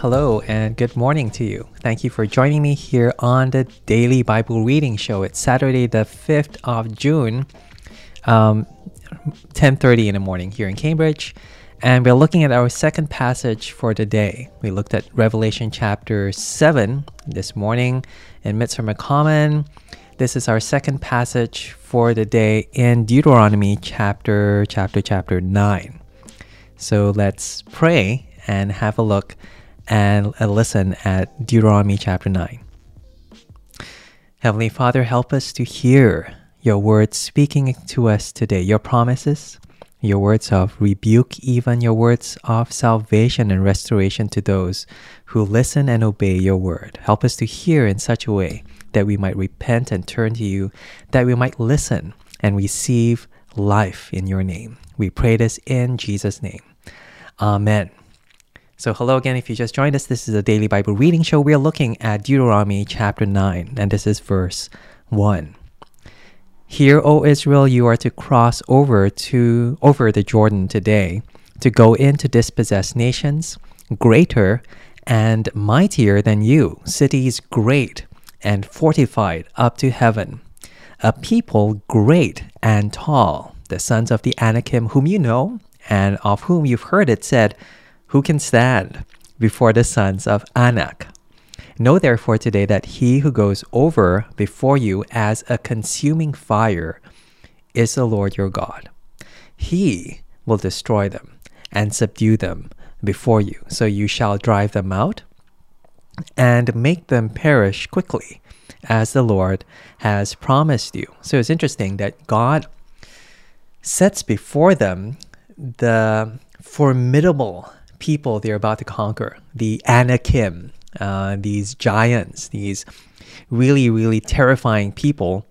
Hello and good morning to you. Thank you for joining me here on the Daily Bible Reading Show. It's Saturday, the 5th of June, um, 10.30 in the morning here in Cambridge. And we're looking at our second passage for the day. We looked at Revelation chapter 7 this morning in Midsummer Common. This is our second passage for the day in Deuteronomy chapter, chapter, chapter 9. So let's pray and have a look and listen at Deuteronomy chapter 9. Heavenly Father, help us to hear your words speaking to us today, your promises, your words of rebuke, even your words of salvation and restoration to those who listen and obey your word. Help us to hear in such a way that we might repent and turn to you, that we might listen and receive life in your name. We pray this in Jesus' name. Amen. So, hello again. If you just joined us, this is a daily Bible reading show. We're looking at Deuteronomy chapter 9, and this is verse 1. Hear, O Israel, you are to cross over to over the Jordan today to go in to dispossess nations greater and mightier than you, cities great and fortified up to heaven, a people great and tall, the sons of the Anakim whom you know and of whom you've heard it said, who can stand before the sons of Anak? Know therefore today that he who goes over before you as a consuming fire is the Lord your God. He will destroy them and subdue them before you. So you shall drive them out and make them perish quickly, as the Lord has promised you. So it's interesting that God sets before them the formidable people they're about to conquer, the Anakim, uh, these giants, these really, really terrifying people.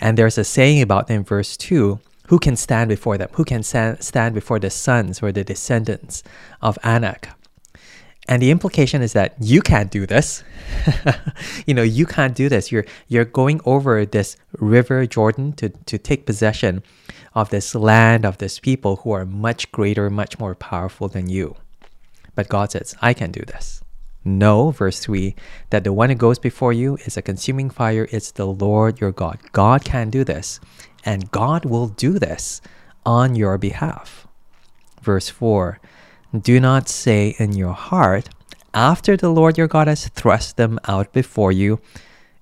And there's a saying about them verse 2 who can stand before them? Who can stand before the sons or the descendants of Anak? And the implication is that you can't do this. you know, you can't do this. You're you're going over this river Jordan to, to take possession of this land of this people who are much greater, much more powerful than you. But God says, I can do this. Know, verse 3, that the one who goes before you is a consuming fire. It's the Lord your God. God can do this, and God will do this on your behalf. Verse 4 Do not say in your heart, after the Lord your God has thrust them out before you,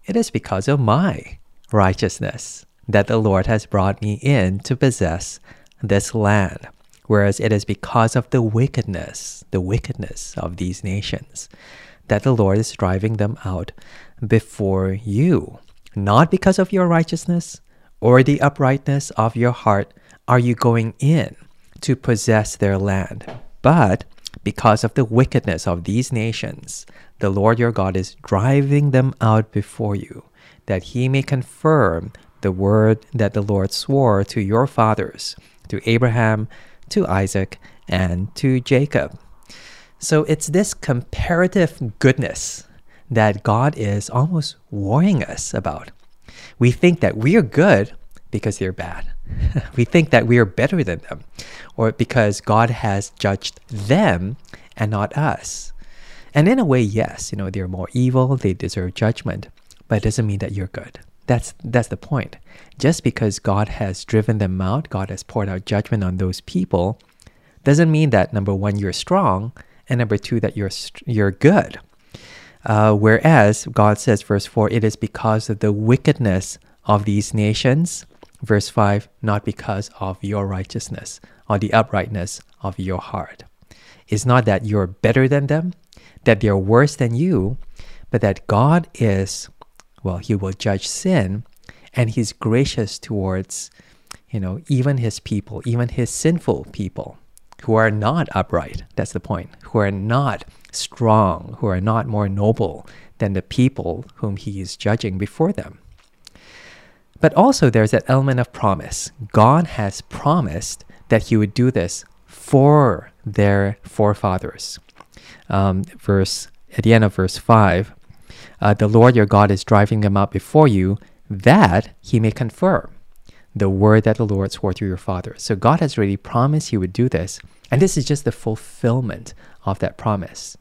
it is because of my righteousness that the Lord has brought me in to possess this land whereas it is because of the wickedness, the wickedness of these nations, that the Lord is driving them out before you. Not because of your righteousness or the uprightness of your heart are you going in to possess their land, but because of the wickedness of these nations, the Lord your God is driving them out before you, that he may confirm the word that the Lord swore to your fathers, to Abraham, to Isaac, and to Jacob. So it's this comparative goodness that God is almost warning us about. We think that we are good because they're bad. we think that we are better than them, or because God has judged them and not us. And in a way, yes, you know, they're more evil, they deserve judgment, but it doesn't mean that you're good. That's that's the point. Just because God has driven them out, God has poured out judgment on those people, doesn't mean that number one you're strong, and number two that you're you're good. Uh, whereas God says, verse four, it is because of the wickedness of these nations. Verse five, not because of your righteousness or the uprightness of your heart. It's not that you're better than them, that they're worse than you, but that God is well, he will judge sin and he's gracious towards, you know, even his people, even his sinful people who are not upright. That's the point. Who are not strong, who are not more noble than the people whom he is judging before them. But also, there's that element of promise. God has promised that he would do this for their forefathers. Um, verse at the end of verse 5 uh, the Lord your God is driving them out before you, that he may confirm the word that the Lord swore to your fathers. So God has already promised he would do this. And this is just the fulfillment of that promise.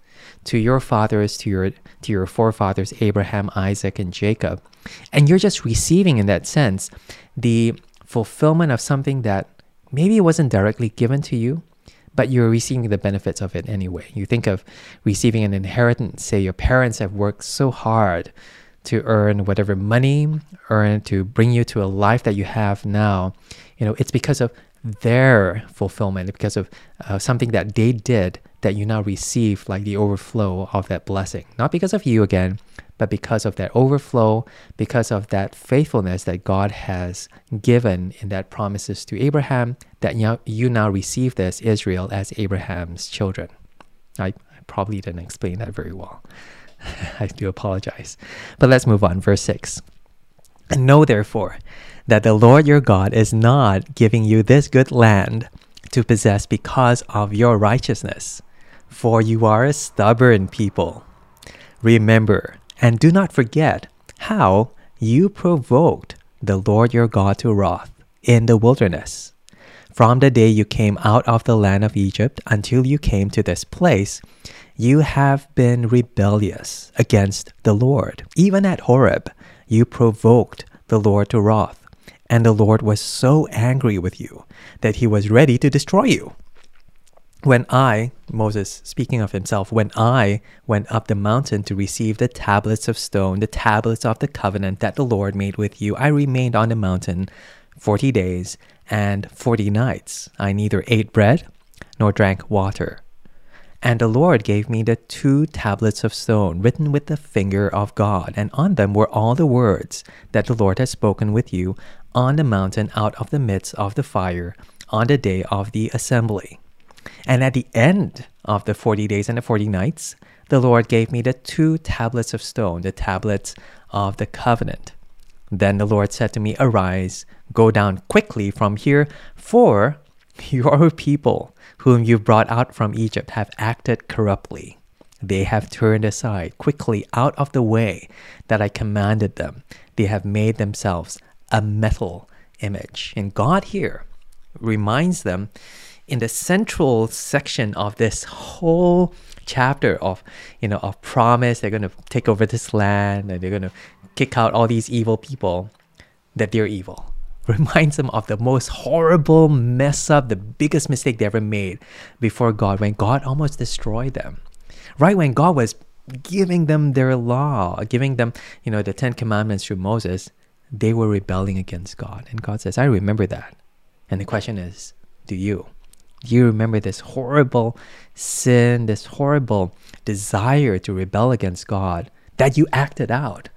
to your fathers, to your to your forefathers Abraham, Isaac, and Jacob. And you're just receiving in that sense the fulfillment of something that maybe wasn't directly given to you, but you're receiving the benefits of it anyway. You think of receiving an inheritance, say your parents have worked so hard to earn whatever money, earn to bring you to a life that you have now. You know, it's because of their fulfillment, because of uh, something that they did that you now receive, like the overflow of that blessing. Not because of you again, but because of that overflow, because of that faithfulness that God has given in that promises to Abraham, that you now receive this Israel as Abraham's children. I, I probably didn't explain that very well. I do apologize. But let's move on. Verse 6. And know therefore that the Lord your God is not giving you this good land to possess because of your righteousness, for you are a stubborn people. Remember and do not forget how you provoked the Lord your God to wrath in the wilderness. From the day you came out of the land of Egypt until you came to this place, you have been rebellious against the Lord. Even at Horeb, you provoked the Lord to wrath, and the Lord was so angry with you that he was ready to destroy you. When I, Moses speaking of himself, when I went up the mountain to receive the tablets of stone, the tablets of the covenant that the Lord made with you, I remained on the mountain forty days and forty nights. I neither ate bread nor drank water. And the Lord gave me the two tablets of stone written with the finger of God, and on them were all the words that the Lord has spoken with you on the mountain out of the midst of the fire on the day of the assembly. And at the end of the forty days and the forty nights, the Lord gave me the two tablets of stone, the tablets of the covenant. Then the Lord said to me, Arise, go down quickly from here, for your people whom you brought out from Egypt have acted corruptly. They have turned aside quickly out of the way that I commanded them. They have made themselves a metal image. And God here reminds them in the central section of this whole chapter of you know of promise they're going to take over this land and they're going to kick out all these evil people that they're evil reminds them of the most horrible mess up, the biggest mistake they ever made before God, when God almost destroyed them. Right when God was giving them their law, giving them, you know, the Ten Commandments through Moses, they were rebelling against God. And God says, I remember that. And the question is, do you? Do you remember this horrible sin, this horrible desire to rebel against God that you acted out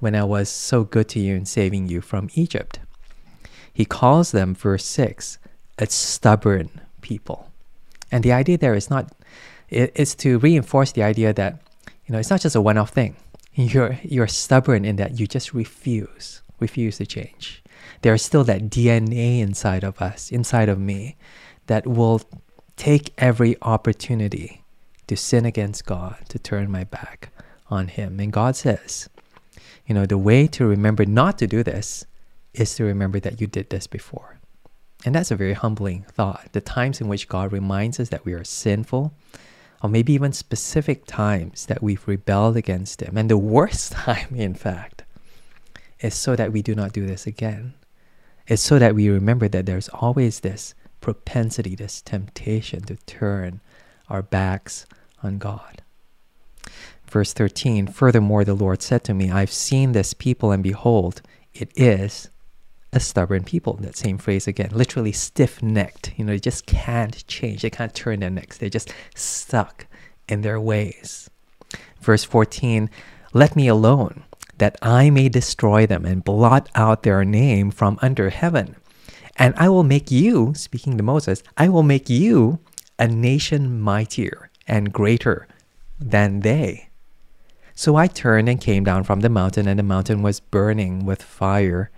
when I was so good to you in saving you from Egypt? he calls them, verse 6, a stubborn people. And the idea there is not, it, it's to reinforce the idea that, you know, it's not just a one off thing. You're, you're stubborn in that you just refuse, refuse to change. There's still that DNA inside of us, inside of me, that will take every opportunity to sin against God, to turn my back on Him. And God says, you know, the way to remember not to do this is to remember that you did this before. And that's a very humbling thought. The times in which God reminds us that we are sinful, or maybe even specific times that we've rebelled against Him. And the worst time, in fact, is so that we do not do this again. It's so that we remember that there's always this propensity, this temptation to turn our backs on God. Verse 13 Furthermore, the Lord said to me, I've seen this people, and behold, it is a stubborn people. That same phrase again, literally stiff necked. You know, they just can't change. They can't turn their necks. They're just stuck in their ways. Verse 14 Let me alone, that I may destroy them and blot out their name from under heaven. And I will make you, speaking to Moses, I will make you a nation mightier and greater than they. So I turned and came down from the mountain, and the mountain was burning with fire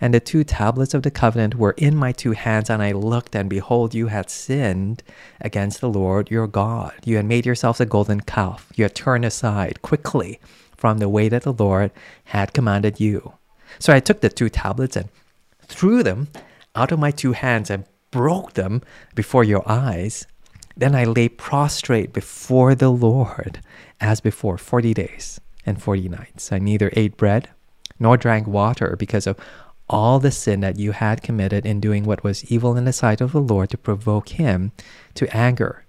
and the two tablets of the covenant were in my two hands, and I looked, and behold, you had sinned against the Lord your God. You had made yourselves a golden calf. You had turned aside quickly from the way that the Lord had commanded you. So I took the two tablets and threw them out of my two hands and broke them before your eyes. Then I lay prostrate before the Lord as before 40 days and 40 nights. I neither ate bread nor drank water because of all the sin that you had committed in doing what was evil in the sight of the Lord to provoke him to anger.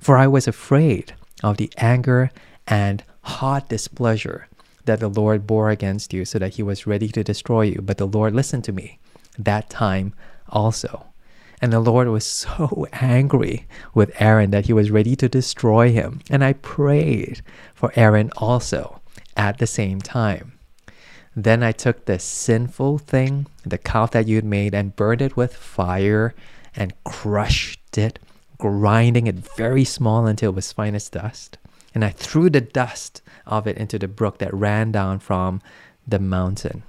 For I was afraid of the anger and hot displeasure that the Lord bore against you, so that he was ready to destroy you. But the Lord listened to me that time also. And the Lord was so angry with Aaron that he was ready to destroy him. And I prayed for Aaron also at the same time. Then I took the sinful thing, the calf that you had made, and burned it with fire and crushed it, grinding it very small until it was fine as dust. And I threw the dust of it into the brook that ran down from the mountain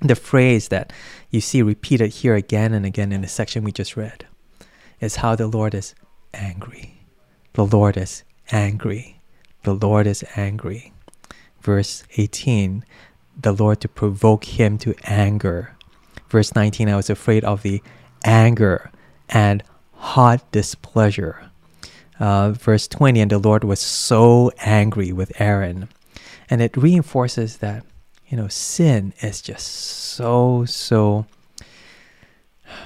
the phrase that you see repeated here again and again in the section we just read is how the Lord is angry. The Lord is angry. The Lord is angry. Verse 18, the Lord to provoke him to anger. Verse 19, I was afraid of the anger and hot displeasure. Uh, verse 20, and the Lord was so angry with Aaron. And it reinforces that you know, sin is just so, so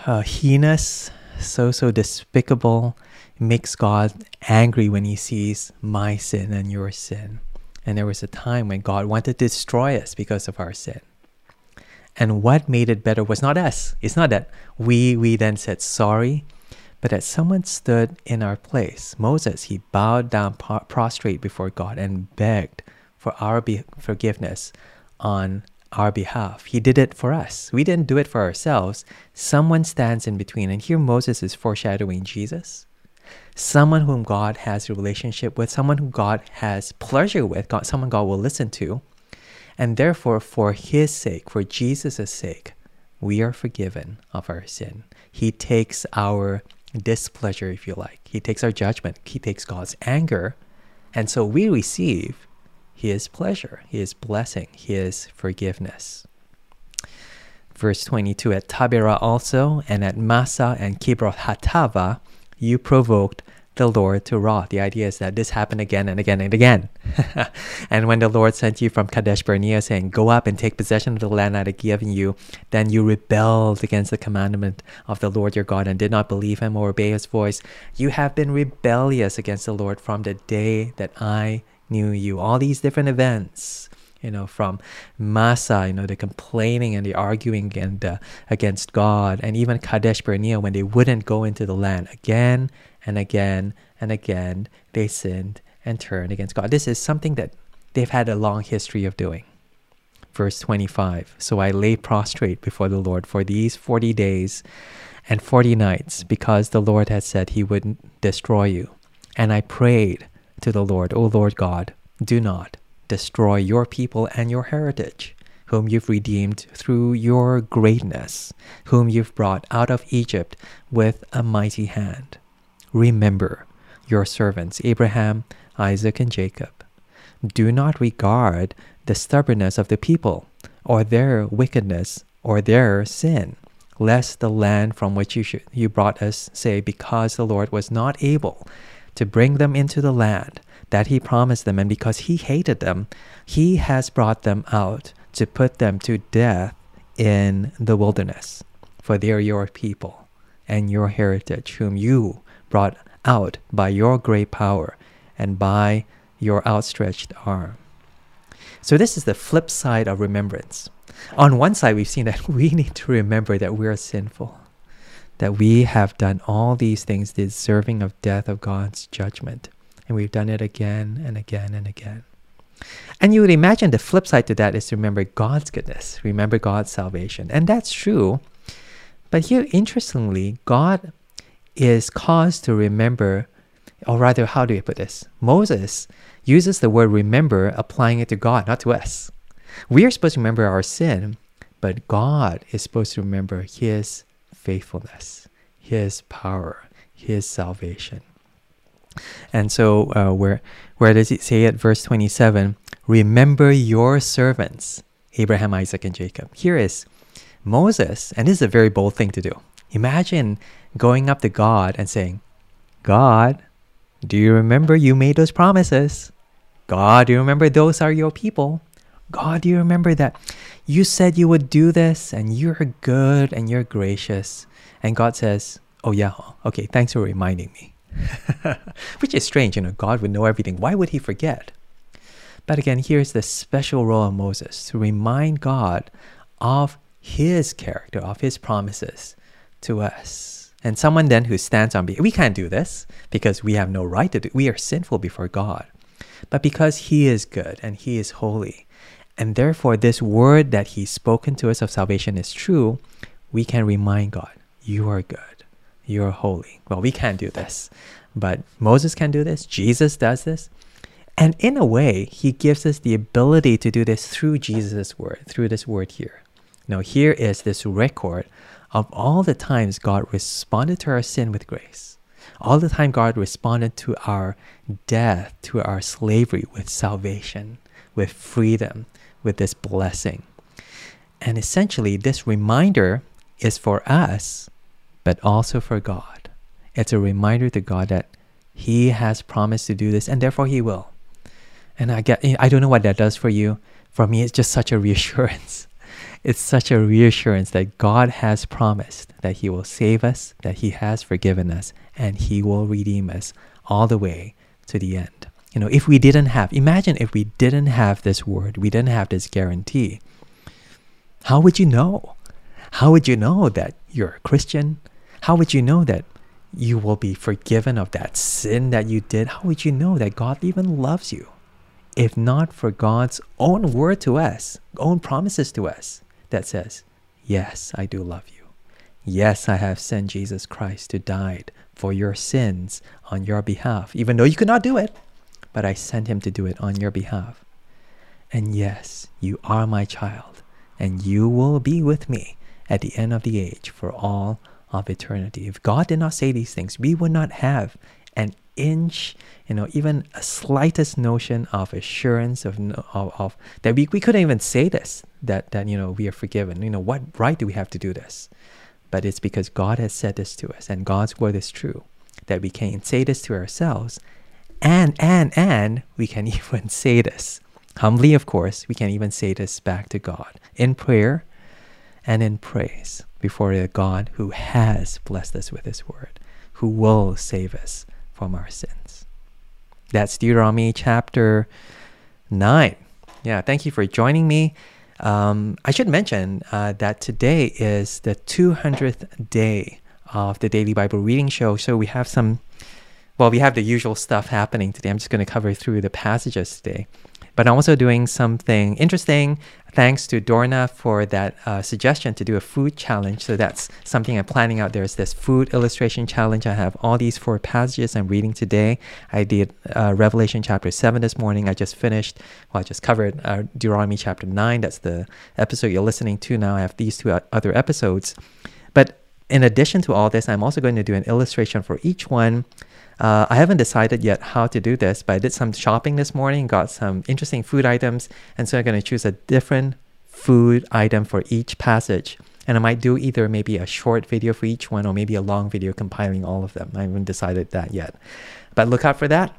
uh, heinous, so, so despicable. It makes God angry when he sees my sin and your sin. And there was a time when God wanted to destroy us because of our sin. And what made it better was not us. It's not that we we then said sorry, but that someone stood in our place. Moses, he bowed down prostrate before God and begged for our forgiveness on our behalf. He did it for us. We didn't do it for ourselves. Someone stands in between. And here Moses is foreshadowing Jesus. Someone whom God has a relationship with, someone who God has pleasure with, God, someone God will listen to. And therefore, for his sake, for Jesus' sake, we are forgiven of our sin. He takes our displeasure, if you like. He takes our judgment. He takes God's anger. And so we receive his pleasure, His blessing, His forgiveness. Verse 22 At Taberah also, and at Massah and Kibroth Hattaavah, you provoked the Lord to wrath. The idea is that this happened again and again and again. and when the Lord sent you from Kadesh Barnea, saying, Go up and take possession of the land I have given you, then you rebelled against the commandment of the Lord your God and did not believe him or obey his voice. You have been rebellious against the Lord from the day that I knew you. All these different events, you know, from Massah, you know, the complaining and the arguing and, uh, against God, and even Kadesh Barnea when they wouldn't go into the land again and again and again, they sinned and turned against God. This is something that they've had a long history of doing. Verse 25 So I lay prostrate before the Lord for these 40 days and 40 nights, because the Lord had said he would destroy you. And I prayed to the Lord, O Lord God, do not destroy your people and your heritage, whom you've redeemed through your greatness, whom you've brought out of Egypt with a mighty hand. Remember your servants, Abraham, Isaac, and Jacob. Do not regard the stubbornness of the people, or their wickedness, or their sin, lest the land from which you, should, you brought us say, Because the Lord was not able to bring them into the land that he promised them, and because he hated them, he has brought them out to put them to death in the wilderness. For they are your people and your heritage, whom you brought out by your great power and by your outstretched arm. So, this is the flip side of remembrance. On one side, we've seen that we need to remember that we are sinful that we have done all these things deserving of death of God's judgment. And we've done it again and again and again. And you would imagine the flip side to that is to remember God's goodness, remember God's salvation. And that's true. But here, interestingly, God is caused to remember, or rather, how do I put this? Moses uses the word remember, applying it to God, not to us. We are supposed to remember our sin, but God is supposed to remember his faithfulness, His power, His salvation. And so, uh, where where does it say at verse twenty seven? Remember your servants, Abraham, Isaac, and Jacob. Here is Moses, and this is a very bold thing to do. Imagine going up to God and saying, God, do you remember you made those promises? God, do you remember those are your people? God, do you remember that you said you would do this and you're good and you're gracious? And God says, Oh, yeah, okay, thanks for reminding me. Which is strange, you know, God would know everything. Why would he forget? But again, here's the special role of Moses to remind God of his character, of his promises to us. And someone then who stands on, we can't do this because we have no right to do We are sinful before God. But because he is good and he is holy, and therefore this word that he's spoken to us of salvation is true, we can remind God, you are good, you are holy. Well, we can't do this, but Moses can do this, Jesus does this. And in a way, he gives us the ability to do this through Jesus' word, through this word here. Now, here is this record of all the times God responded to our sin with grace. All the time God responded to our death, to our slavery with salvation, with freedom, with this blessing. And essentially, this reminder is for us, but also for God. It's a reminder to God that He has promised to do this, and therefore He will. And I get, I don't know what that does for you. For me, it's just such a reassurance it's such a reassurance that God has promised that He will save us, that He has forgiven us, and He will redeem us all the way to the end. You know, if we didn't have, imagine if we didn't have this word, we didn't have this guarantee, how would you know? How would you know that you're a Christian? How would you know that you will be forgiven of that sin that you did? How would you know that God even loves you? If not for God's own word to us, own promises to us that says, Yes, I do love you. Yes, I have sent Jesus Christ to die for your sins on your behalf, even though you could not do it, but I sent him to do it on your behalf. And yes, you are my child, and you will be with me at the end of the age for all of eternity. If God did not say these things, we would not have an inch, you know, even a slightest notion of assurance of, of, of, that we, we couldn't even say this, that, that, you know, we are forgiven. You know, what right do we have to do this? But it's because God has said this to us and God's word is true that we can say this to ourselves and, and, and we can even say this. Humbly, of course, we can even say this back to God in prayer and in praise before the God who has blessed us with His word, who will save us from our sins. That's Deuteronomy chapter 9. Yeah, thank you for joining me. Um, I should mention uh, that today is the 200th day of the Daily Bible Reading Show. So we have some, well, we have the usual stuff happening today. I'm just going to cover through the passages today. But I'm also doing something interesting. Thanks to Dorna for that uh, suggestion to do a food challenge. So that's something I'm planning out. There's this food illustration challenge. I have all these four passages I'm reading today. I did uh, Revelation chapter 7 this morning. I just finished, well, I just covered uh, Deuteronomy chapter 9. That's the episode you're listening to now. I have these two other episodes. But in addition to all this, I'm also going to do an illustration for each one uh, I haven't decided yet how to do this, but I did some shopping this morning, got some interesting food items, and so I'm going to choose a different food item for each passage. And I might do either maybe a short video for each one or maybe a long video compiling all of them. I haven't decided that yet. But look out for that.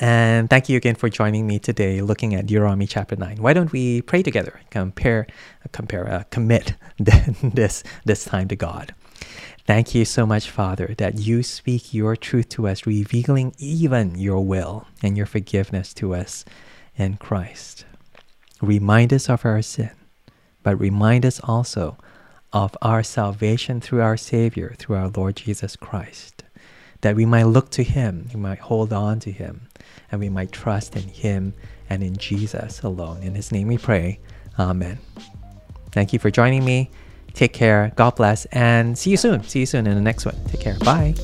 And thank you again for joining me today looking at Deuteronomy chapter 9. Why don't we pray together, compare, compare, uh, commit this, this time to God. Thank you so much, Father, that you speak your truth to us, revealing even your will and your forgiveness to us in Christ. Remind us of our sin, but remind us also of our salvation through our Savior, through our Lord Jesus Christ, that we might look to Him, we might hold on to Him, and we might trust in Him and in Jesus alone. In His name we pray. Amen. Thank you for joining me. Take care. God bless. And see you soon. See you soon in the next one. Take care. Bye.